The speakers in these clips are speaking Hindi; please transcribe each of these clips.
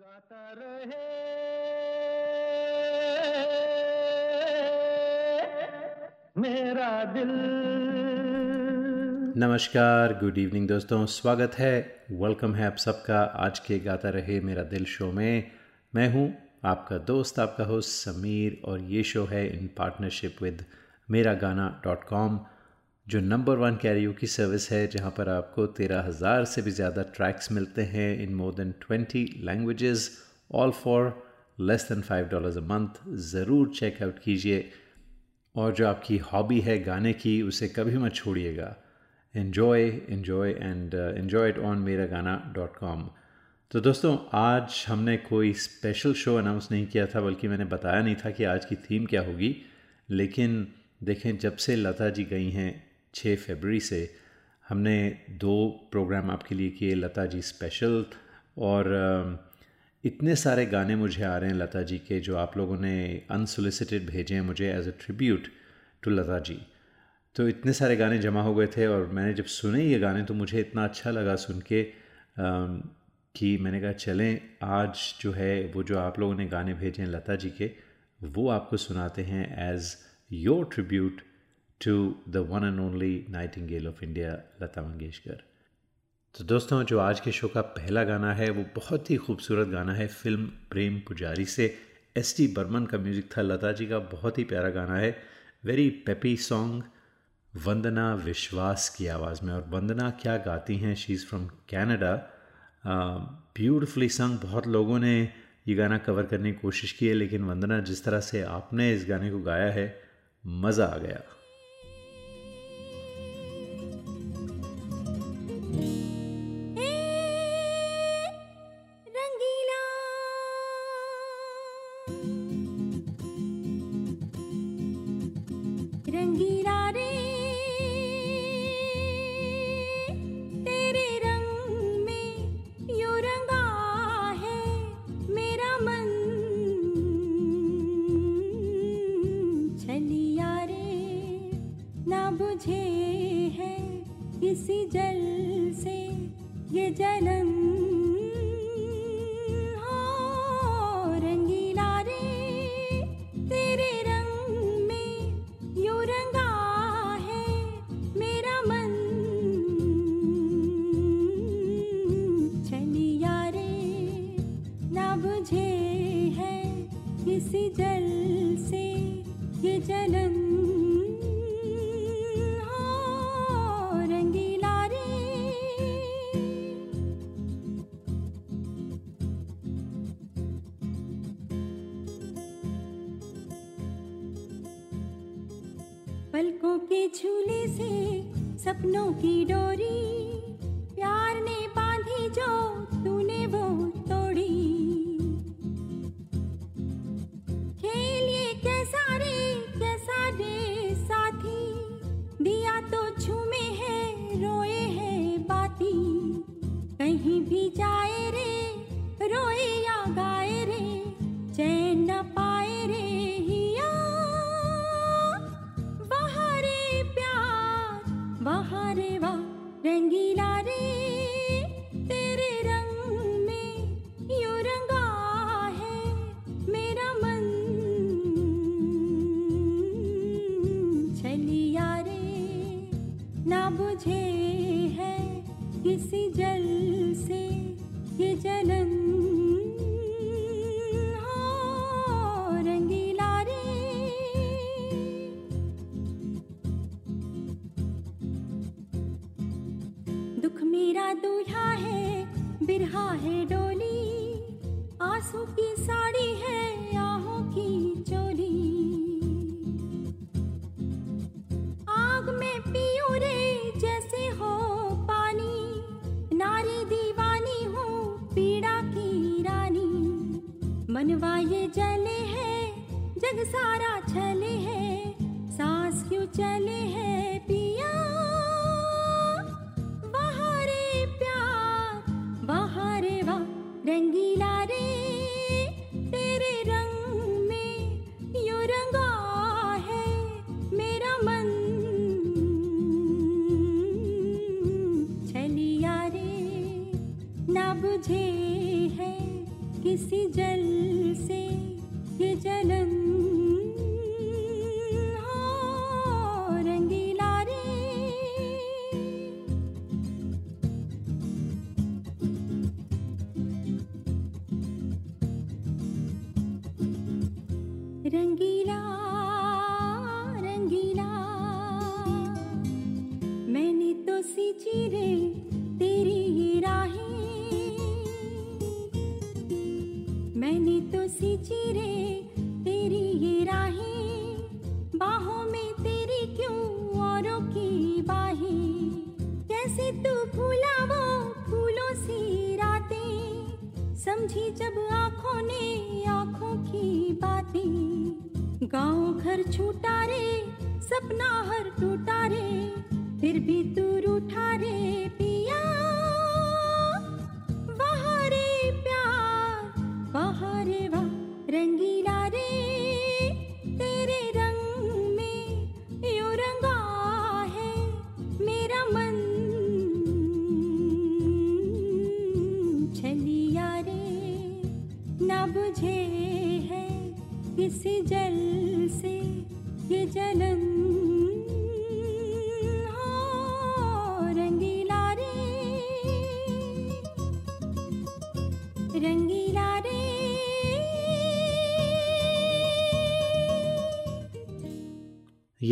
गाता रहे। मेरा दिल। नमस्कार गुड इवनिंग दोस्तों, स्वागत है वेलकम है आप सबका, आज के गाता रहे मेरा दिल शो में। मैं हूँ आपका दोस्त, आपका होस्ट समीर, और ये शो है इन partnership with Mera Gaana dot com जो नंबर वन कैरियो की सर्विस है, जहाँ पर आपको तेरह हज़ार से भी ज़्यादा ट्रैक्स मिलते हैं in more than twenty languages all for less than five dollars a month ज़रूर चेकआउट कीजिए। और जो आपकी हॉबी है गाने की, उसे कभी मत छोड़िएगा। Enjoy enjoy and enjoy it on Mera Gaana dot com तो दोस्तों, आज हमने कोई स्पेशल शो अनाउंस नहीं किया था, बल्कि मैंने बताया नहीं था कि आज की थीम क्या होगी। लेकिन देखें, जब से लता जी गई हैं छः फरवरी से हमने दो प्रोग्राम आपके लिए किए, लता जी स्पेशल और इतने सारे गाने मुझे आ रहे हैं लता जी के जो आप लोगों ने अनसोलिसिटेड भेजे हैं मुझे as a tribute to Lata ji. तो इतने सारे गाने जमा हो गए थे और मैंने जब सुने ये गाने तो मुझे इतना अच्छा लगा सुन के कि मैंने कहा, चलें, आज जो है वो जो आप लोगों ने गाने भेजे हैं लता जी के, वो आपको सुनाते हैं as your tribute to the one and only nightingale of India Lata Mangeshkar तो दोस्तों, जो आज के शो का पहला गाना है, वो बहुत ही खूबसूरत गाना है। फ़िल्म प्रेम पुजारी से एस टी बर्मन का म्यूज़िक था। लता जी का बहुत ही प्यारा गाना है। वेरी पेपी सॉन्ग वंदना विश्वास की आवाज़ में। और वंदना क्या गाती हैं? She is from Canada beautifully sung बहुत लोगों ने ये गाना कवर करने की कोशिश की है, लेकिन वंदना जिस तरह से आपने इस गाने को गाया है, मज़ा आ गया। पलकों के झूले से सपनों की डोरी अनवा ये जले है जग सारा छले है सांस क्यों चले है?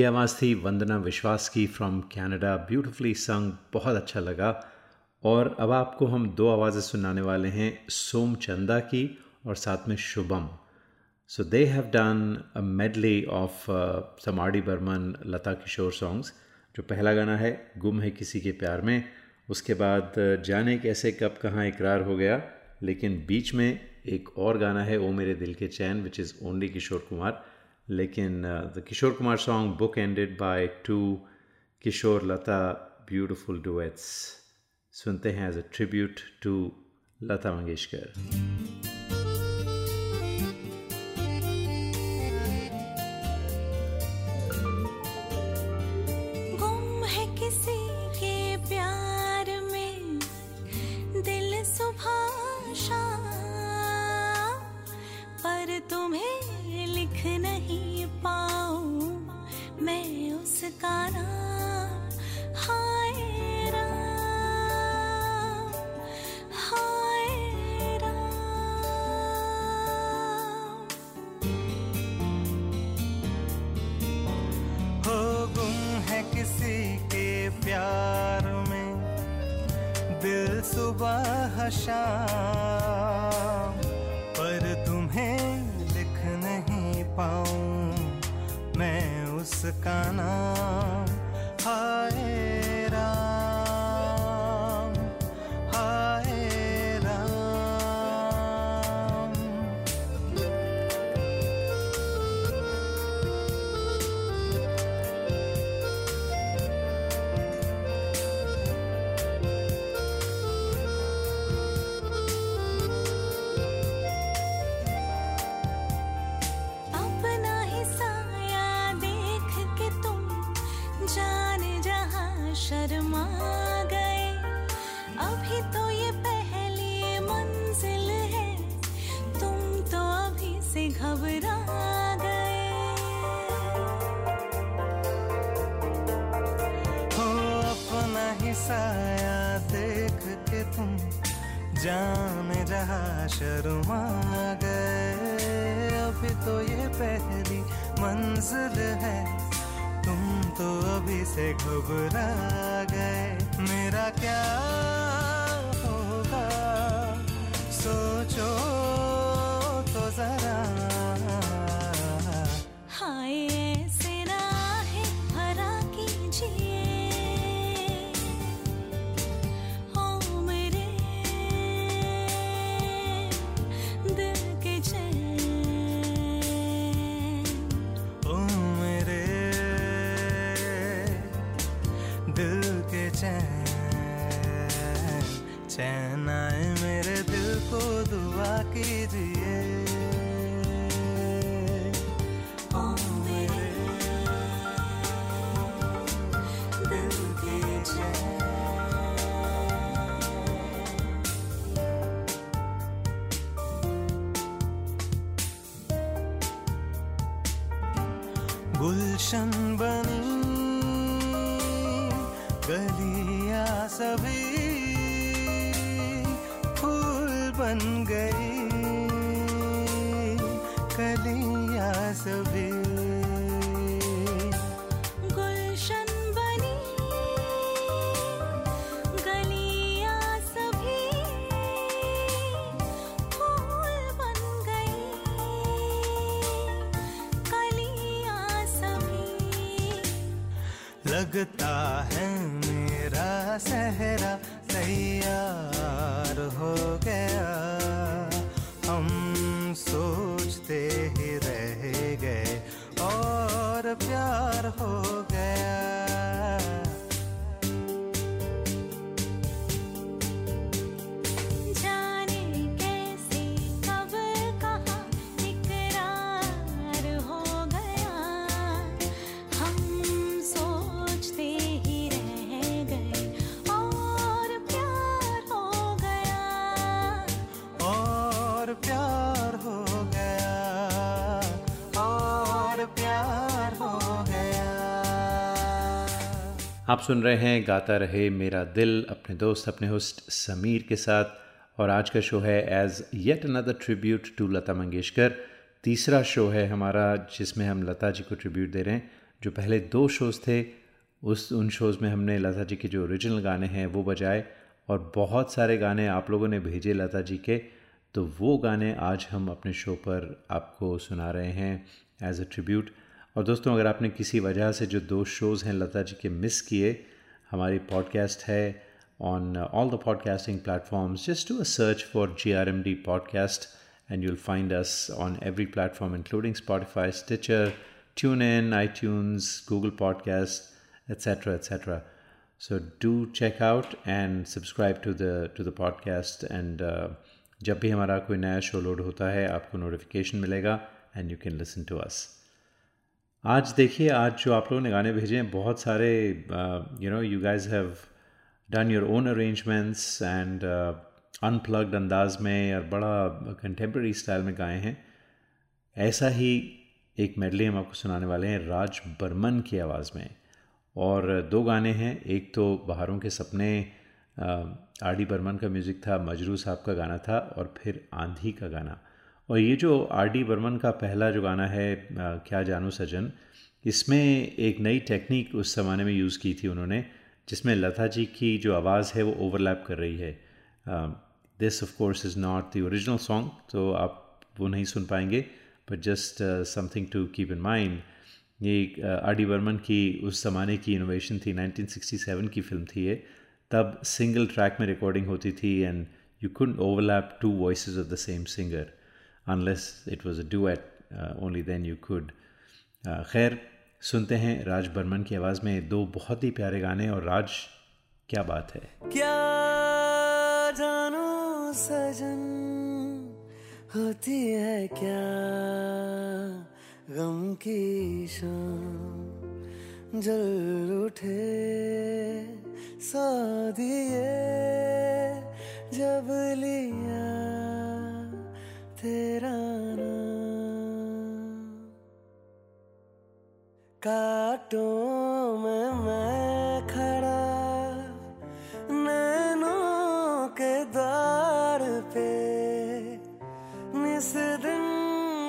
आवाज़ थी वंदना विश्वास की फ्रॉम कनाडा ब्यूटिफुली संग बहुत अच्छा लगा। और अब आपको हम दो आवाज़ें सुनाने वाले हैं सोम चंदा की और साथ में Shubham. So they have done a medley of some R D Burman Lata Kishore songs जो पहला गाना है गुम है किसी के प्यार में। उसके बाद uh, जाने कैसे कब कहाँ इकरार हो गया लेकिन बीच में एक और गाना है ओ मेरे दिल के चैन which is only Kishore Kumar. लेकिन the Kishore Kumar song book ended by two Kishore Lata beautiful duets सुनते हैं as a tribute to Lata Mangeshkar जाने जहा शर्मा गए। अभी तो ये पहली मंजिल है। तुम तो अभी से घबरा गए। मेरा क्या होगा? सोचो लगता है मेरा सहरा तैयार हो गया। हम सोचते ही रह गए और प्यार हो गया। आप सुन रहे हैं गाता रहे मेरा दिल, अपने दोस्त, अपने होस्ट समीर के साथ। और आज का शो है as yet another tribute to Lata Mangeshkar. तीसरा शो है हमारा, जिसमें हम लता जी को ट्रिब्यूट दे रहे हैं, जो पहले दो शोज़ थे। उस, उन शोज़ में हमने लता जी के जो ओरिजिनल गाने हैं, वो बजाए। और बहुत सारे गाने आप लोगों ने भेजे लता जी के। तो वो गाने आज हम अपने शो पर आपको सुना रहे हैं एज अ ट्रिब्यूट और दोस्तों, अगर आपने किसी वजह से जो दो शोज़ हैं लता जी के मिस किए, हमारी पॉडकास्ट है on all the podcasting platforms just to a search for G R M D podcast and you'll find us on every platform including Spotify Stitcher tune in iTunes Google podcast etcetera etcetera so do check out and subscribe to the to the podcast and जब भी हमारा कोई नया शो लोड होता है, आपको नोटिफिकेशन मिलेगा and you can listen to us आज देखिए, आज जो आप लोगों ने गाने भेजे हैं, बहुत सारे you know you guys have done your own arrangements and unplugged अंदाज में और बड़ा कंटेम्प्रेरी स्टाइल में गाए हैं। ऐसा ही एक मेडली हम आपको सुनाने वाले हैं, राज बर्मन की आवाज़ में। और दो गाने हैं, एक तो बहारों के सपने आर डी बर्मन का म्यूज़िक था, मजरू साहब का गाना था और फिर आंधी का गाना। और ये जो आर डी बर्मन का पहला जो गाना है क्या जानो सजन, इसमें एक नई टेक्निक उस ज़माने में यूज़ की थी उन्होंने, जिसमें लता जी की जो आवाज़ है वो ओवरलैप कर रही है। This of course is not the original song तो आप वो नहीं सुन पाएँगे but just something to keep in mind ये आर डी बर्मन की उस ज़माने की इनोवेशन थी 1967 की फ़िल्म थी ये। तब सिंगल ट्रैक में रिकॉर्डिंग होती थी and you could overlap two voice of the same singer unless it was a duet, uh, only then you could. Uh, खैर सुनते हैं राज बर्मन की आवाज़ में दो बहुत ही प्यारे गाने और राज क्या बात है क्या जानो सजन होती है क्या गम की शाम जल उठे सौ दिए जब लिया काटों में मैं खड़ा, नैनों के द्वार पे। निस दिन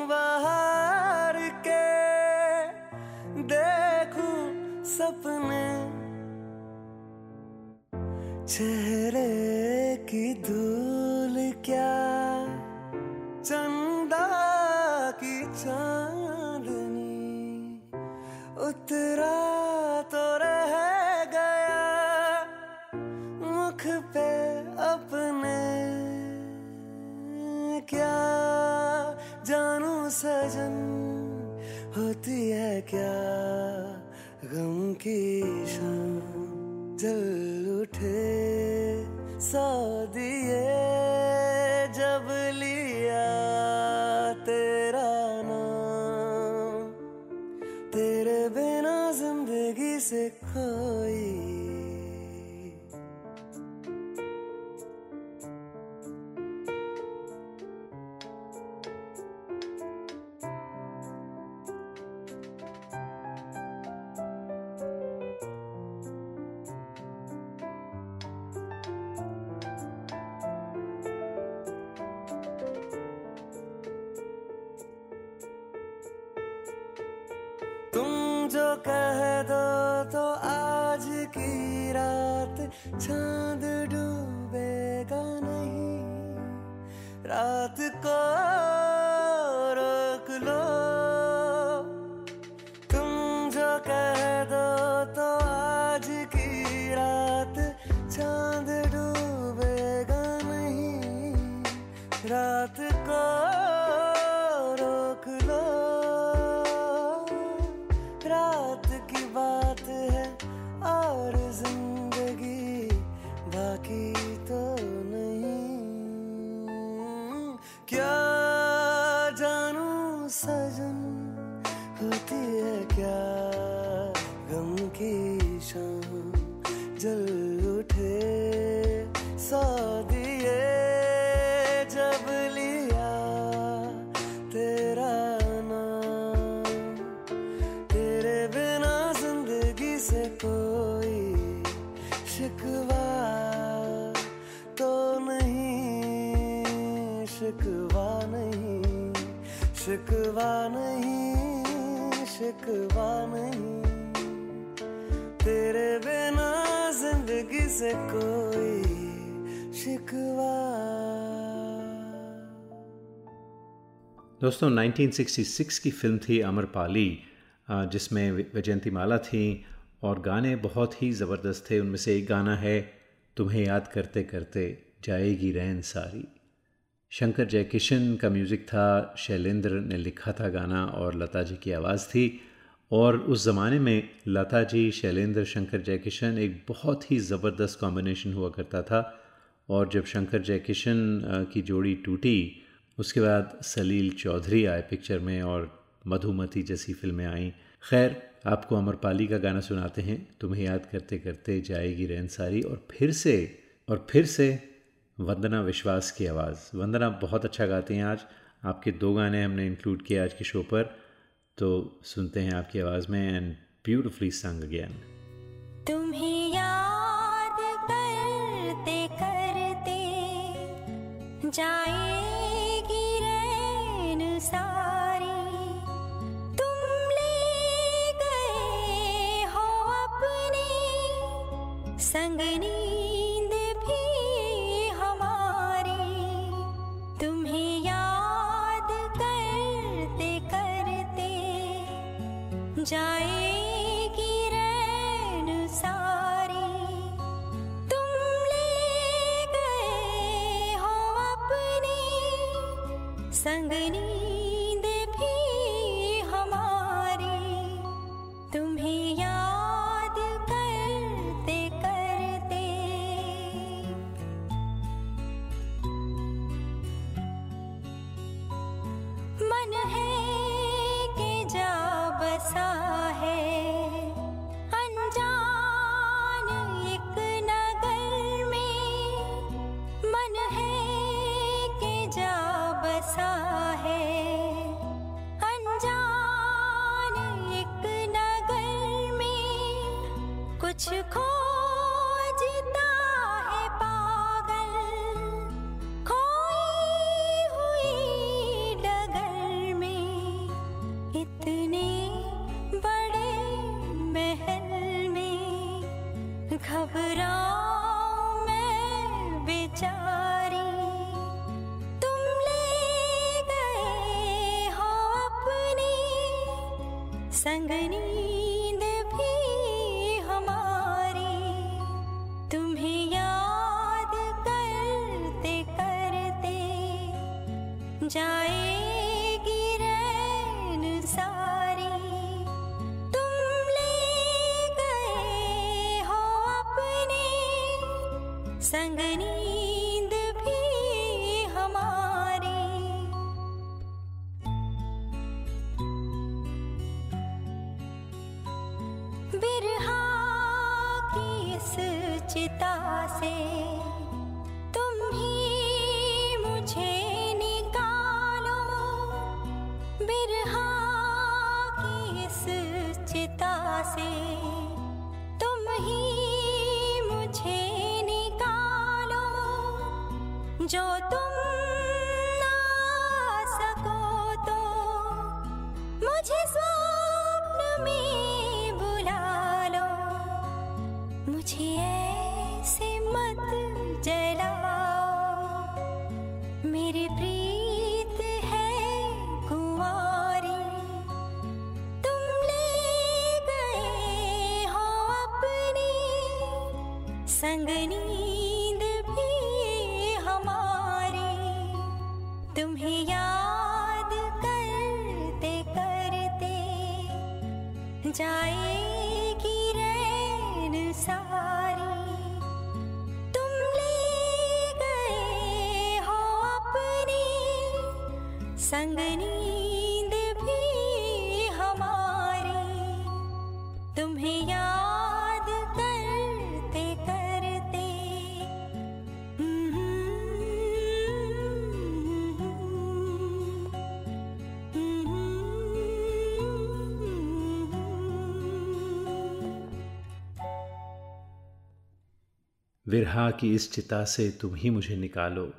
बाहर के देखूँ सपने। चेहरे उतरा तो रह गया, मुख पे अपने क्या जानू सजन होती है क्या? गम की शाम जल उठे सौ से खोई 他 से कोई शिकवा तो नहीं, शिकवा नहीं शिकवा नहीं शिकवा नहीं। तेरे बिना ज़िंदगी से कोई शिकवा। दोस्तों 1966 की फ़िल्म थी अमरपाली जिसमें वैजयंती माला थी और गाने बहुत ही ज़बरदस्त थे। उनमें से एक गाना है, तुम्हें याद करते करते जाएगी रैन सारी। शंकर जयकिशन का म्यूज़िक था, शैलेंद्र ने लिखा था गाना और लता जी की आवाज़ थी। और उस ज़माने में लता जी, शैलेंद्र, शंकर जयकिशन एक बहुत ही ज़बरदस्त कॉम्बिनेशन हुआ करता था। और जब शंकर जयकिशन की जोड़ी टूटी, उसके बाद सलील चौधरी आए पिक्चर में और मधुमती जैसी फ़िल्में आईं। खैर आपको अमरपाली का गाना सुनाते हैं, तुम्हें याद करते करते जाएगी रैन सारी और फिर से, और फिर से वंदना विश्वास की आवाज़। वंदना बहुत अच्छा गाती हैं आज। आपके दो गाने हमने इंक्लूड किए आज के शो पर। तो सुनते हैं आपकी आवाज़ में एंड ब्यूटिफुली संग अगेन तुम्हें याद करते करते जाएगी रैन सारी संग नींद भी हमारी। तुम्हें याद करते करते जाएगी रैन तुम ले गए हो अपने जाएगी रैन सारी। तुम ले गए हो अपनी संग विरहा की इस चिता से तुम ही मुझे निकालो।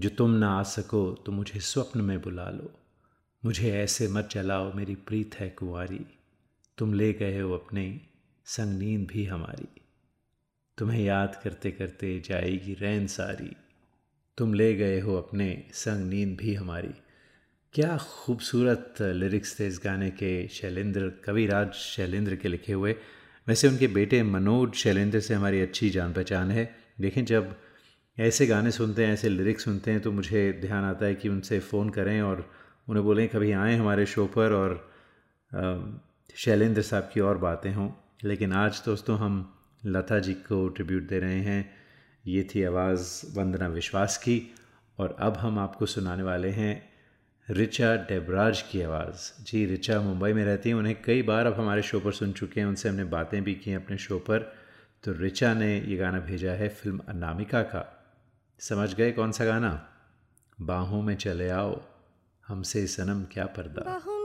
जो तुम ना आ सको तो मुझे स्वप्न में बुला लो। मुझे ऐसे मत चलाओ मेरी प्रीत है कुंवारी। तुम ले गए हो अपने, संग नींद भी हमारी। तुम्हें याद करते करते जाएगी रैन सारी। तुम ले गए हो अपने, संग नींद भी हमारी। क्या खूबसूरत लिरिक्स थे इस गाने के, शैलेंद्र, कविराज शैलेंद्र के लिखे हुए। वैसे उनके बेटे मनोज शैलेंद्र से हमारी अच्छी जान पहचान है। लेकिन जब ऐसे गाने सुनते हैं, ऐसे लिरिक्स सुनते हैं तो मुझे ध्यान आता है कि उनसे फ़ोन करें और उन्हें बोलें, कभी आएँ हमारे शो पर? और शैलेंद्र साहब की और बातें हों। लेकिन आज दोस्तों हम लता जी को ट्रिब्यूट दे रहे हैं। ये थी आवाज़ वंदना विश्वास की और अब हम आपको सुनाने वाले हैं रिचा डेबराज की आवाज़। जी, रिचा मुंबई में रहती हैं, उन्हें कई बार अब हमारे शो पर सुन चुके हैं, उनसे हमने बातें भी की हैं अपने शो पर। तो रिचा ने ये गाना भेजा है फ़िल्म अनामिका का। समझ गए कौन सा गाना? बाहों में चले आओ, हमसे सनम क्या पर्दा।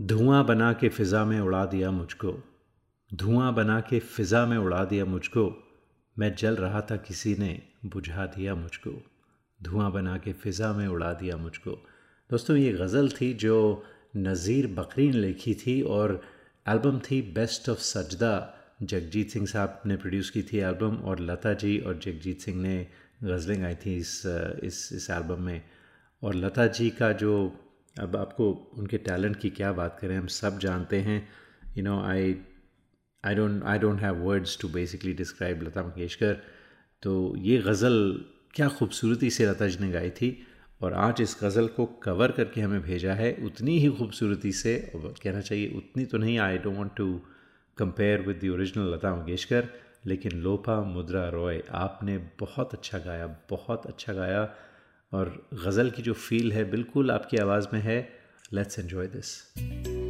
धुआँ बना के फ़िज़ा में उड़ा दिया मुझको। धुआँ बना के फ़िज़ा में उड़ा दिया मुझको। मैं जल रहा था किसी ने बुझा दिया मुझको। धुआँ बना के फ़िज़ा में उड़ा दिया मुझको। दोस्तों, ये गज़ल थी जो नज़ीर बकरी ने लिखी थी और एल्बम थी बेस्ट ऑफ़ सजदा। जगजीत सिंह साहब ने प्रोड्यूस की थी एल्बम और लता जी और जगजीत सिंह ने गज़लें गाई थी इस इस इस एल्बम में। और लता जी का जो, अब आपको उनके टैलेंट की क्या बात करें, हम सब जानते हैं। You know I I don't I don't have words to basically describe Lata Mangeshkar. तो ये गज़ल क्या खूबसूरती से लता जी ने गाई थी और आज इस गज़ल को कवर करके हमें भेजा है, उतनी ही खूबसूरती से कहना चाहिए उतनी तो नहीं I don't want to compare with the original Lata Mangeshkar, लेकिन लोपा मुद्रा रॉय, आपने बहुत अच्छा गाया, बहुत अच्छा गाया, और गज़ल की जो फील है, बिल्कुल आपकी आवाज़ में है। लेट्स एन्जॉय दिस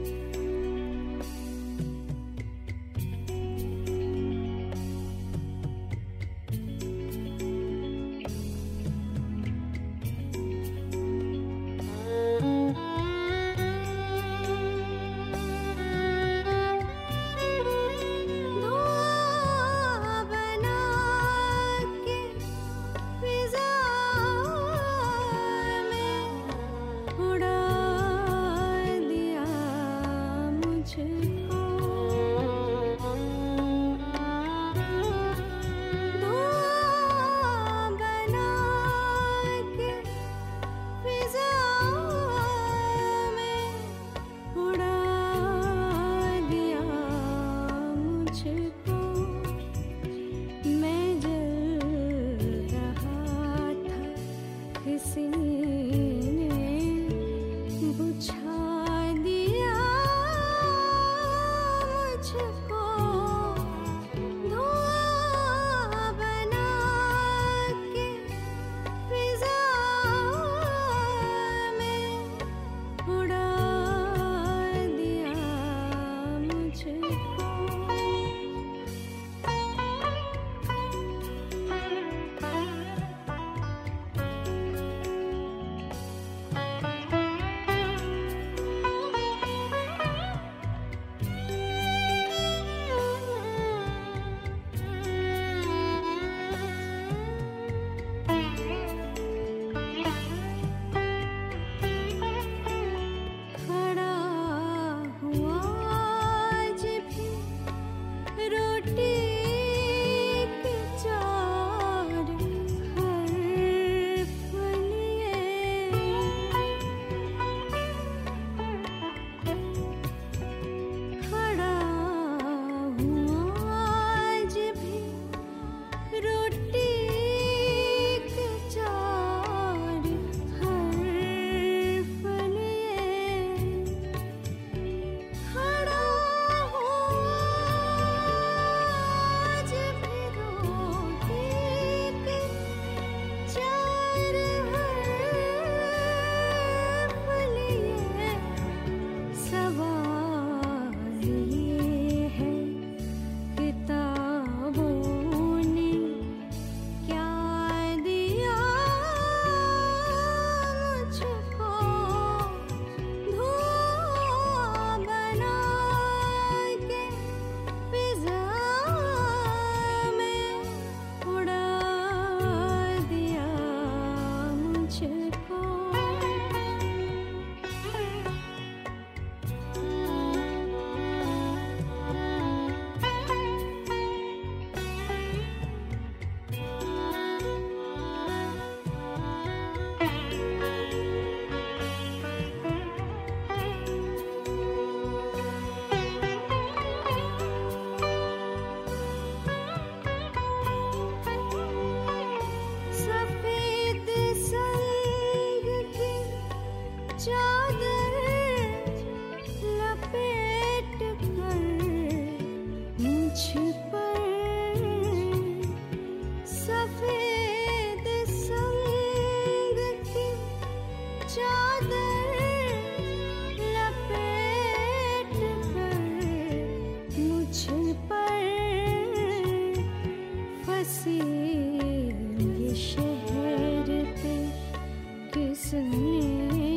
Sunni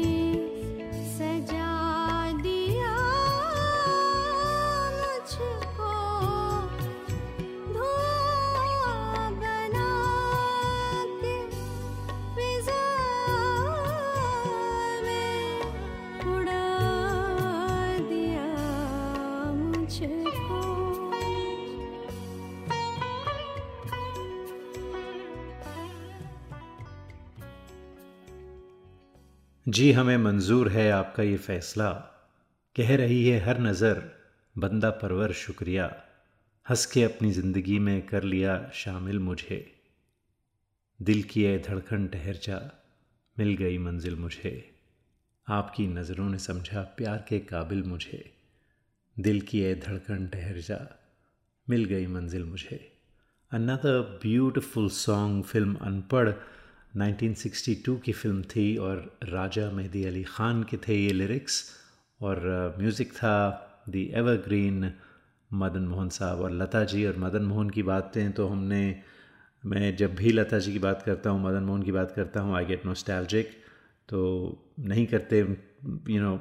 जी हमें मंजूर है आपका ये फ़ैसला। कह रही है हर नज़र, बंदा परवर शुक्रिया। हंस के अपनी ज़िंदगी में कर लिया शामिल मुझे। दिल की ए धड़कन ठहर जा मिल गई मंजिल मुझे। आपकी नज़रों ने समझा प्यार के काबिल मुझे। दिल की ए धड़कन ठहर जा मिल गई मंजिल मुझे। अनदर ब्यूटिफुल सॉन्ग फ़िल्म अनपढ़ 1962 की फ़िल्म थी और राजा मेहदी अली ख़ान के थे ये लिरिक्स। और म्यूज़िक था दी एवरग्रीन, मदन मोहन साहब और लता जी। और मदन मोहन की बातें तो हमने, मैं जब भी लता जी की बात करता हूँ, मदन मोहन की बात करता हूँ आई गेट नोस्टैल्जिक तो नहीं करते यू नो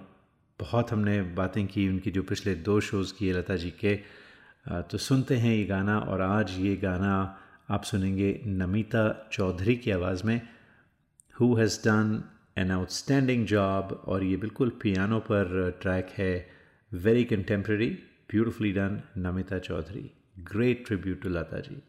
बहुत हमने बातें की उनकी जो पिछले दो शोज़ किए लता जी के। तो सुनते हैं ये गाना और आज ये गाना आप सुनेंगे नमिता चौधरी की आवाज़ में who has done an outstanding job और ये बिल्कुल पियानो पर ट्रैक है। Very contemporary beautifully done Namita Chaudhary. Great tribute to Lata ji.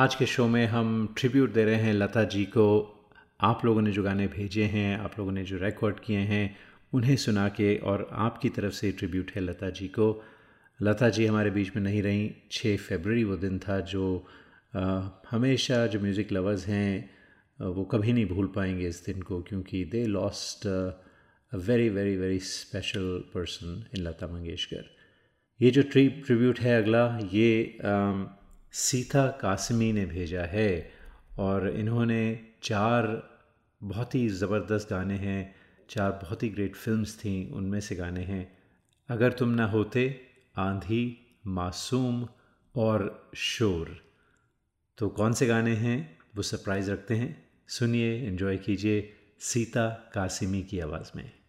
आज के शो में हम ट्रिब्यूट दे रहे हैं लता जी को। आप लोगों ने जो गाने भेजे हैं आप लोगों ने जो रिकॉर्ड किए हैं उन्हें सुना के और आपकी तरफ़ से ट्रिब्यूट है लता जी को। लता जी हमारे बीच में नहीं रहीं। छः फरवरी वो दिन था जो आ, हमेशा जो म्यूज़िक लवर्स हैं वो कभी नहीं भूल पाएँगे इस दिन को क्योंकि they lost a very very very special person in Lata Mangeshkar. ये जो ट्री ट्रिब्यूट है अगला ये आ, सीता कासमी ने भेजा है और इन्होंने चार बहुत ही ज़बरदस्त गाने हैं, चार बहुत ही ग्रेट फिल्म्स थी, उनमें से गाने हैं। अगर तुम ना होते, आंधी, मासूम और शोर। तो कौन से गाने हैं? वो सरप्राइज़ रखते हैं। सुनिए एंजॉय कीजिए सीता कासिमी की आवाज़ में।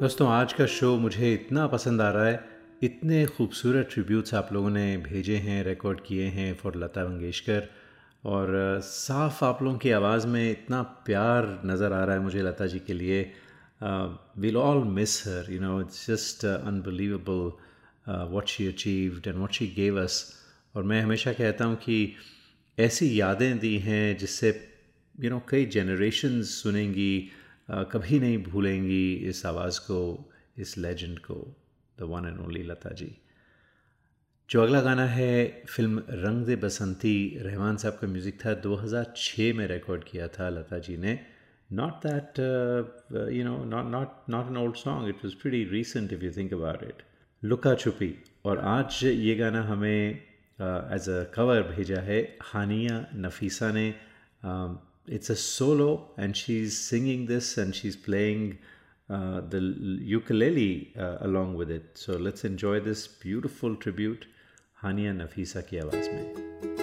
दोस्तों आज का शो मुझे इतना पसंद आ रहा है। इतने खूबसूरत ट्रिब्यूट्स आप लोगों ने भेजे हैं रिकॉर्ड किए हैं फॉर लता मंगेशकर। और साफ़ आप लोगों की आवाज़ में इतना प्यार नज़र आ रहा है मुझे लता जी के लिए। Will all miss her you know it's just unbelievable what she achieved and what she gave us और मैं हमेशा कहता हूँ कि ऐसी यादें दी हैं जिससे यू you नो know, कई जनरेशन सुनेंगी कभी नहीं भूलेंगी इस आवाज़ को, इस लेजेंड को the one and only Lata ji. जो अगला गाना है, फ़िल्म रंग दे बसंती, रहमान साहब का म्यूज़िक था 2006 में रिकॉर्ड किया था लता जी ने। Not that you know not not not an old song it was pretty recent if you think about it Luka Chhupi, और आज ये गाना हमें एज अ कवर भेजा है, हानिया नफीसा ने। It's it's a solo and she's singing this and she's playing uh, the ukulele uh, along with it. So let's enjoy this beautiful tribute, Hania Nafisa Kiawaz mein.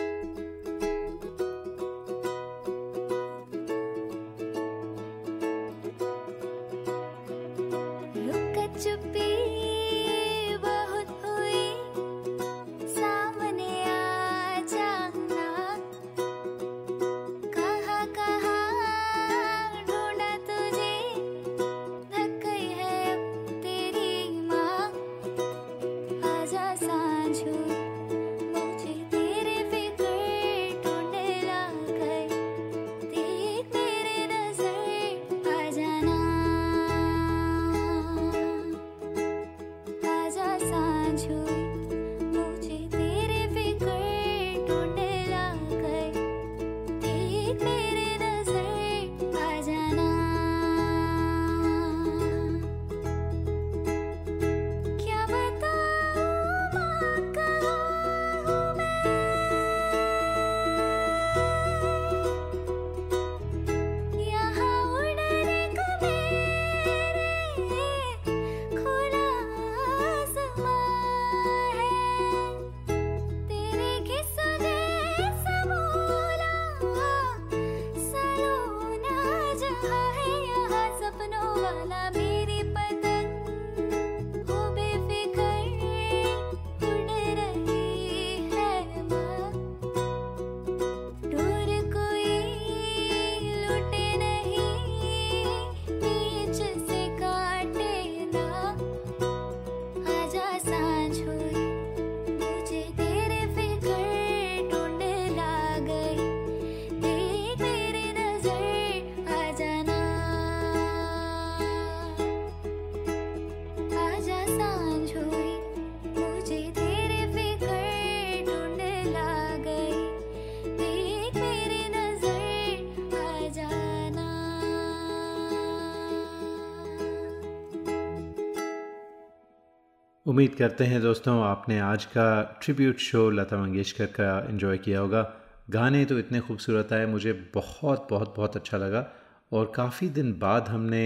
उम्मीद करते हैं दोस्तों, आपने आज का ट्रिब्यूट शो लता मंगेशकर का इन्जॉय किया होगा। गाने तो इतने खूबसूरत आए, मुझे बहुत बहुत बहुत अच्छा लगा। और काफ़ी दिन बाद हमने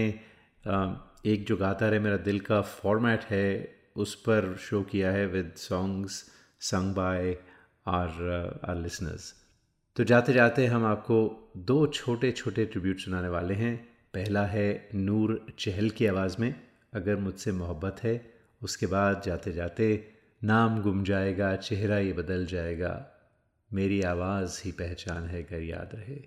एक जो गाता रहे मेरा दिल का फॉर्मेट है, उस पर शो किया है with songs sung by R R listeners तो जाते जाते हम आपको दो छोटे छोटे ट्रिब्यूट सुनाने वाले हैं। पहला है नूर चहल की आवाज़ में, अगर मुझसे मोहब्बत है उसके बाद जाते जाते नाम गुम जाएगा, चेहरा ये बदल जाएगा। मेरी आवाज़ ही पहचान है कर याद रहे।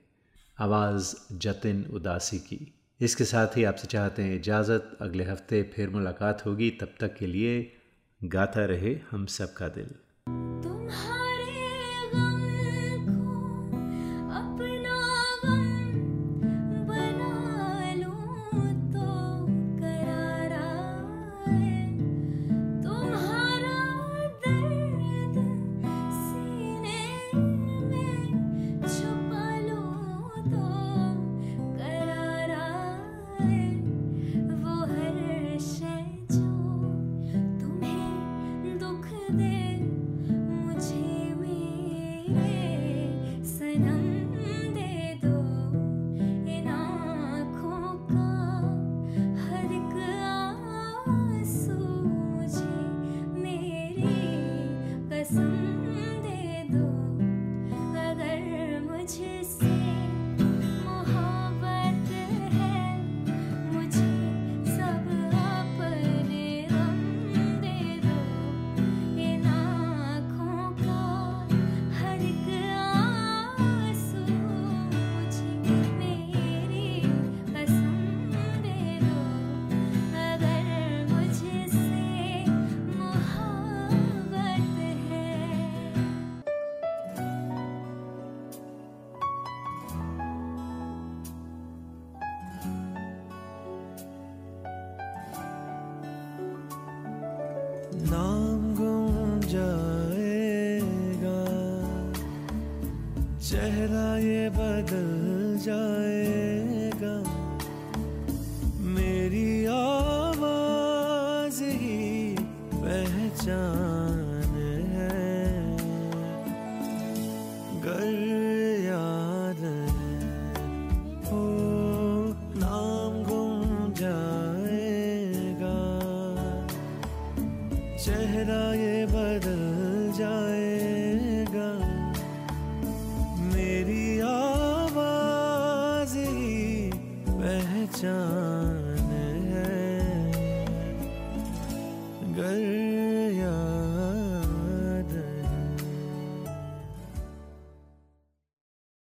आवाज़ जतिन उदासी की। इसके साथ ही आपसे चाहते हैं इजाज़त। अगले हफ़्ते फिर मुलाकात होगी। तब तक के लिए गाता रहे हम सबका दिल।